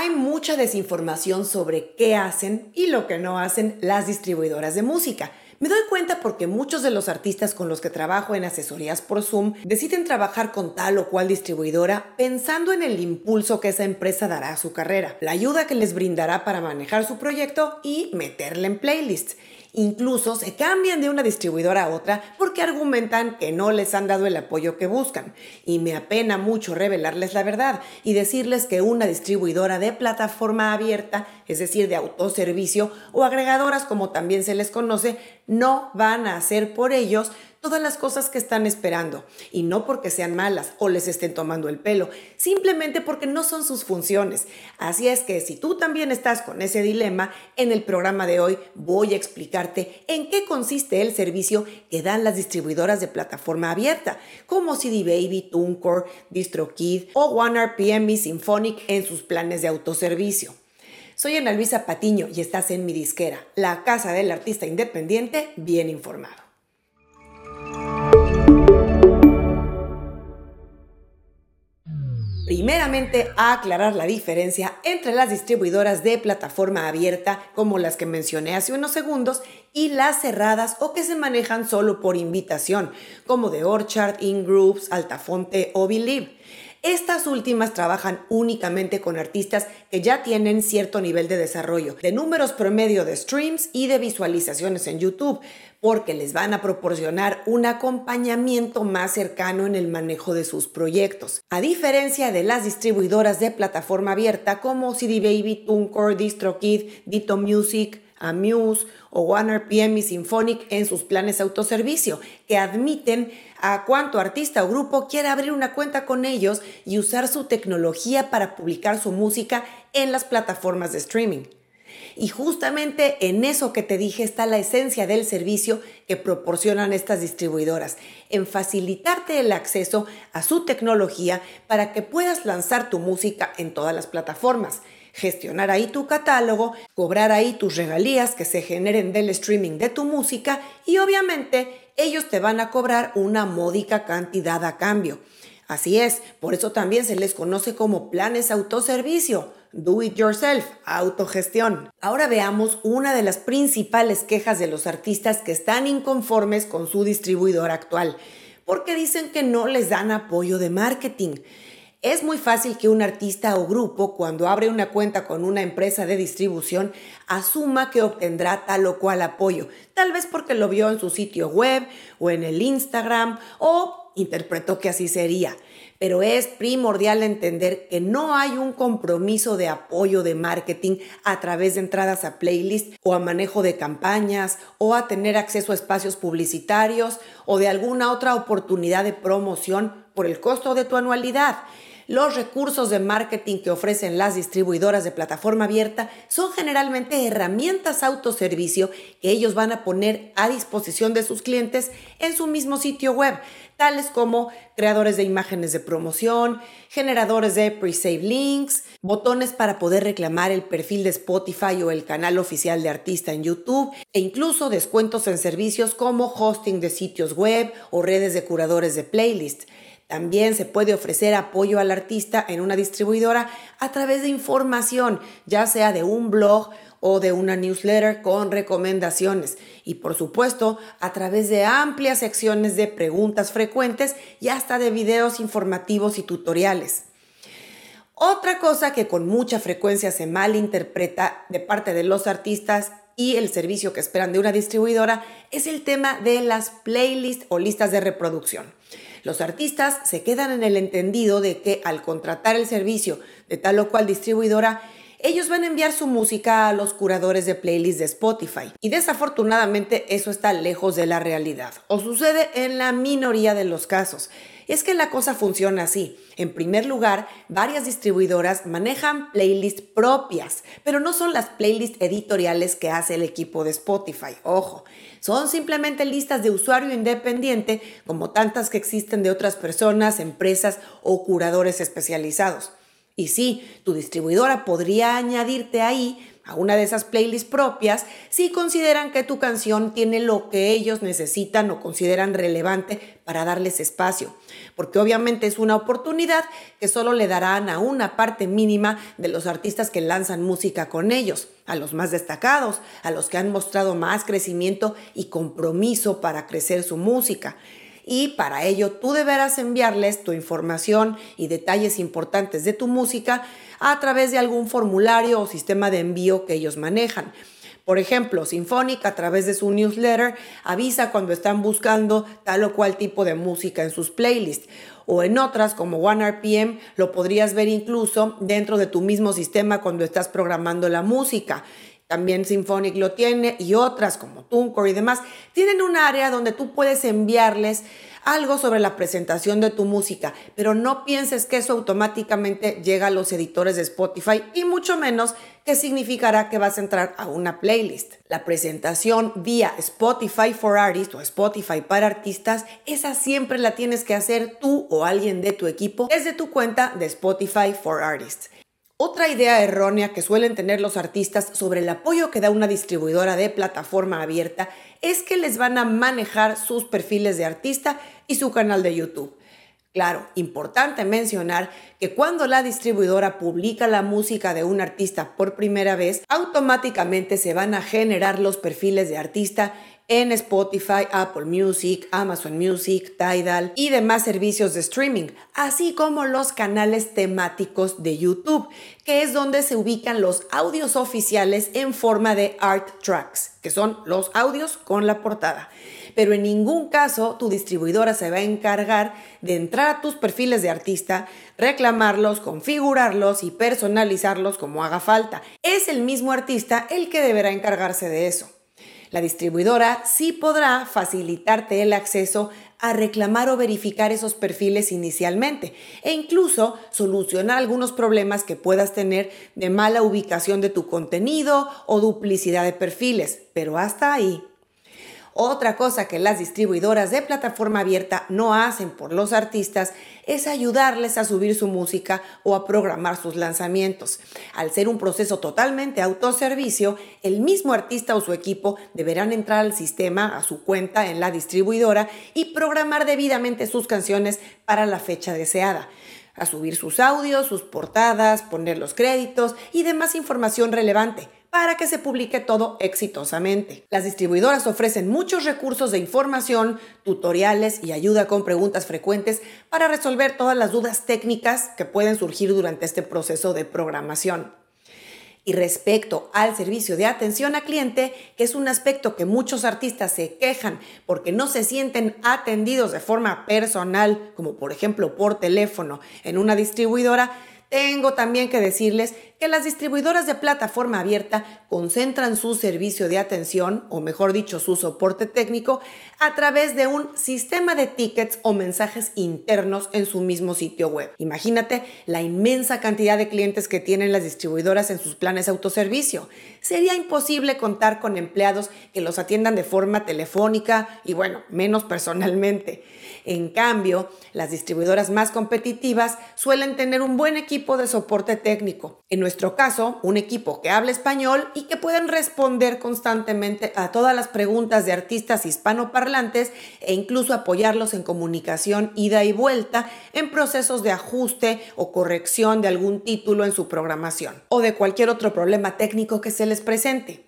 Hay mucha desinformación sobre qué hacen y lo que no hacen las distribuidoras de música. Me doy cuenta porque muchos de los artistas con los que trabajo en asesorías por Zoom deciden trabajar con tal o cual distribuidora pensando en el impulso que esa empresa dará a su carrera, la ayuda que les brindará para manejar su proyecto y meterle en playlists. Incluso se cambian de una distribuidora a otra porque argumentan que no les han dado el apoyo que buscan. Y me apena mucho revelarles la verdad y decirles que una distribuidora de plataforma abierta, es decir, de autoservicio o agregadoras como también se les conoce, no van a hacer por ellos todas las cosas que están esperando. Y no porque sean malas o les estén tomando el pelo, simplemente porque no son sus funciones. Así es que si tú también estás con ese dilema, en el programa de hoy voy a explicarte en qué consiste el servicio que dan las distribuidoras de plataforma abierta, como CD Baby, TuneCore, DistroKid o OneRPM y Symphonic en sus planes de autoservicio. Soy Ana Luisa Patiño y estás en mi disquera, la casa del artista independiente bien informado. Primeramente, a aclarar la diferencia entre las distribuidoras de plataforma abierta, como las que mencioné hace unos segundos, y las cerradas o que se manejan solo por invitación, como The Orchard, InGroups, Altafonte o Believe. Estas últimas trabajan únicamente con artistas que ya tienen cierto nivel de desarrollo, de números promedio de streams y de visualizaciones en YouTube, porque les van a proporcionar un acompañamiento más cercano en el manejo de sus proyectos. A diferencia de las distribuidoras de plataforma abierta como CD Baby, TuneCore, DistroKid, Dito Music, Amuse o OneRPM y Symphonic en sus planes autoservicio, que admiten a cuánto artista o grupo quiera abrir una cuenta con ellos y usar su tecnología para publicar su música en las plataformas de streaming. Y justamente en eso que te dije está la esencia del servicio que proporcionan estas distribuidoras, en facilitarte el acceso a su tecnología para que puedas lanzar tu música en todas las plataformas gestionar ahí tu catálogo, cobrar ahí tus regalías que se generen del streaming de tu música y obviamente ellos te van a cobrar una módica cantidad a cambio. Así es, por eso también se les conoce como planes autoservicio do it yourself, autogestión. Ahora veamos una de las principales quejas de los artistas que están inconformes con su distribuidor actual, porque dicen que no les dan apoyo de marketing. Es muy fácil que un artista o grupo, cuando abre una cuenta con una empresa de distribución, asuma que obtendrá tal o cual apoyo, tal vez porque lo vio en su sitio web o en el Instagram o interpretó que así sería. Pero es primordial entender que no hay un compromiso de apoyo de marketing a través de entradas a playlist o a manejo de campañas o a tener acceso a espacios publicitarios o de alguna otra oportunidad de promoción por el costo de tu anualidad. Los recursos de marketing que ofrecen las distribuidoras de plataforma abierta son generalmente herramientas autoservicio que ellos van a poner a disposición de sus clientes en su mismo sitio web, tales como creadores de imágenes de promoción, generadores de pre-save links, botones para poder reclamar el perfil de Spotify o el canal oficial de artista en YouTube e incluso descuentos en servicios como hosting de sitios web o redes de curadores de playlist. También se puede ofrecer apoyo al artista en una distribuidora a través de información, ya sea de un blog o de una newsletter con recomendaciones y por supuesto a través de amplias secciones de preguntas frecuentes y hasta de videos informativos y tutoriales. Otra cosa que con mucha frecuencia se malinterpreta de parte de los artistas y el servicio que esperan de una distribuidora es el tema de las playlists o listas de reproducción. Los artistas se quedan en el entendido de que al contratar el servicio de tal o cual distribuidora, ellos van a enviar su música a los curadores de playlists de Spotify. Y desafortunadamente eso está lejos de la realidad, o sucede en la minoría de los casos. Es que la cosa funciona así. En primer lugar, varias distribuidoras manejan playlists propias, pero no son las playlists editoriales que hace el equipo de Spotify. Ojo, son simplemente listas de usuario independiente, como tantas que existen de otras personas, empresas o curadores especializados. Y sí, tu distribuidora podría añadirte ahí a una de esas playlists propias si consideran que tu canción tiene lo que ellos necesitan o consideran relevante para darles espacio, porque obviamente es una oportunidad que solo le darán a una parte mínima de los artistas que lanzan música con ellos, a los más destacados, a los que han mostrado más crecimiento y compromiso para crecer su música y para ello tú deberás enviarles tu información y detalles importantes de tu música a través de algún formulario o sistema de envío que ellos manejan. Por ejemplo, Symphonic a través de su newsletter avisa cuando están buscando tal o cual tipo de música en sus playlists. O en otras, como OneRPM, lo podrías ver incluso dentro de tu mismo sistema cuando estás programando la música. También Symphonic lo tiene y otras como TuneCore y demás. Tienen un área donde tú puedes enviarles algo sobre la presentación de tu música, pero no pienses que eso automáticamente llega a los editores de Spotify y mucho menos que significará que vas a entrar a una playlist. La presentación vía Spotify for Artists o Spotify para artistas, esa siempre la tienes que hacer tú o alguien de tu equipo desde tu cuenta de Spotify for Artists. Otra idea errónea que suelen tener los artistas sobre el apoyo que da una distribuidora de plataforma abierta es que les van a manejar sus perfiles de artista y su canal de YouTube. Claro, importante mencionar que cuando la distribuidora publica la música de un artista por primera vez, automáticamente se van a generar los perfiles de artista en Spotify, Apple Music, Amazon Music, Tidal y demás servicios de streaming, así como los canales temáticos de YouTube, que es donde se ubican los audios oficiales en forma de art tracks, que son los audios con la portada. Pero en ningún caso tu distribuidora se va a encargar de entrar a tus perfiles de artista, reclamarlos, configurarlos y personalizarlos como haga falta. Es el mismo artista el que deberá encargarse de eso. La distribuidora sí podrá facilitarte el acceso a reclamar o verificar esos perfiles inicialmente e incluso solucionar algunos problemas que puedas tener de mala ubicación de tu contenido o duplicidad de perfiles, pero hasta ahí. Otra cosa que las distribuidoras de plataforma abierta no hacen por los artistas es ayudarles a subir su música o a programar sus lanzamientos. Al ser un proceso totalmente autoservicio, el mismo artista o su equipo deberán entrar al sistema, a su cuenta en la distribuidora y programar debidamente sus canciones para la fecha deseada a subir sus audios, sus portadas, poner los créditos y demás información relevante para que se publique todo exitosamente. Las distribuidoras ofrecen muchos recursos de información, tutoriales y ayuda con preguntas frecuentes para resolver todas las dudas técnicas que pueden surgir durante este proceso de programación. Y respecto al servicio de atención a cliente, que es un aspecto que muchos artistas se quejan porque no se sienten atendidos de forma personal, como por ejemplo por teléfono en una distribuidora, tengo también que decirles que las distribuidoras de plataforma abierta concentran su servicio de atención, o mejor dicho, su soporte técnico, a través de un sistema de tickets o mensajes internos en su mismo sitio web. Imagínate la inmensa cantidad de clientes que tienen las distribuidoras en sus planes de autoservicio. Sería imposible contar con empleados que los atiendan de forma telefónica y bueno, menos personalmente. En cambio, las distribuidoras más competitivas suelen tener un buen equipo de soporte técnico. En nuestro caso, un equipo que habla español y que pueden responder constantemente a todas las preguntas de artistas hispanoparlantes e incluso apoyarlos en comunicación ida y vuelta en procesos de ajuste o corrección de algún título en su programación o de cualquier otro problema técnico que se les presente.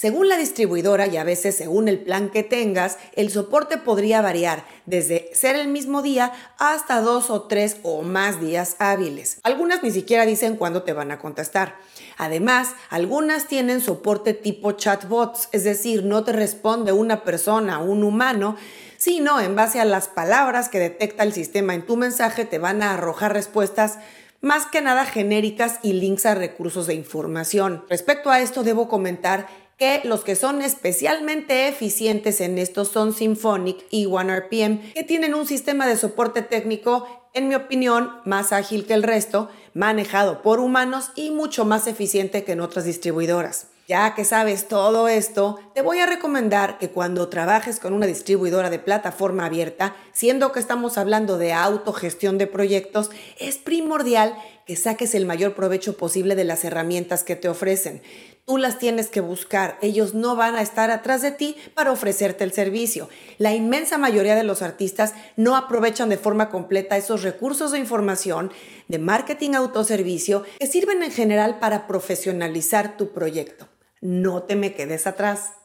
Según la distribuidora y a veces según el plan que tengas, el soporte podría variar desde ser el mismo día hasta dos o tres o más días hábiles. Algunas ni siquiera dicen cuándo te van a contestar. Además, algunas tienen soporte tipo chatbots, es decir, no te responde una persona, un humano, sino en base a las palabras que detecta el sistema en tu mensaje te van a arrojar respuestas más que nada genéricas y links a recursos de información. Respecto a esto, debo comentar que los que son especialmente eficientes en esto son Symphonic y OneRPM, que tienen un sistema de soporte técnico, en mi opinión, más ágil que el resto, manejado por humanos y mucho más eficiente que en otras distribuidoras. Ya que sabes todo esto, te voy a recomendar que cuando trabajes con una distribuidora de plataforma abierta, siendo que estamos hablando de autogestión de proyectos, es primordial que saques el mayor provecho posible de las herramientas que te ofrecen. Tú las tienes que buscar. Ellos no van a estar atrás de ti para ofrecerte el servicio. La inmensa mayoría de los artistas no aprovechan de forma completa esos recursos de información de marketing autoservicio que sirven en general para profesionalizar tu proyecto. No te me quedes atrás.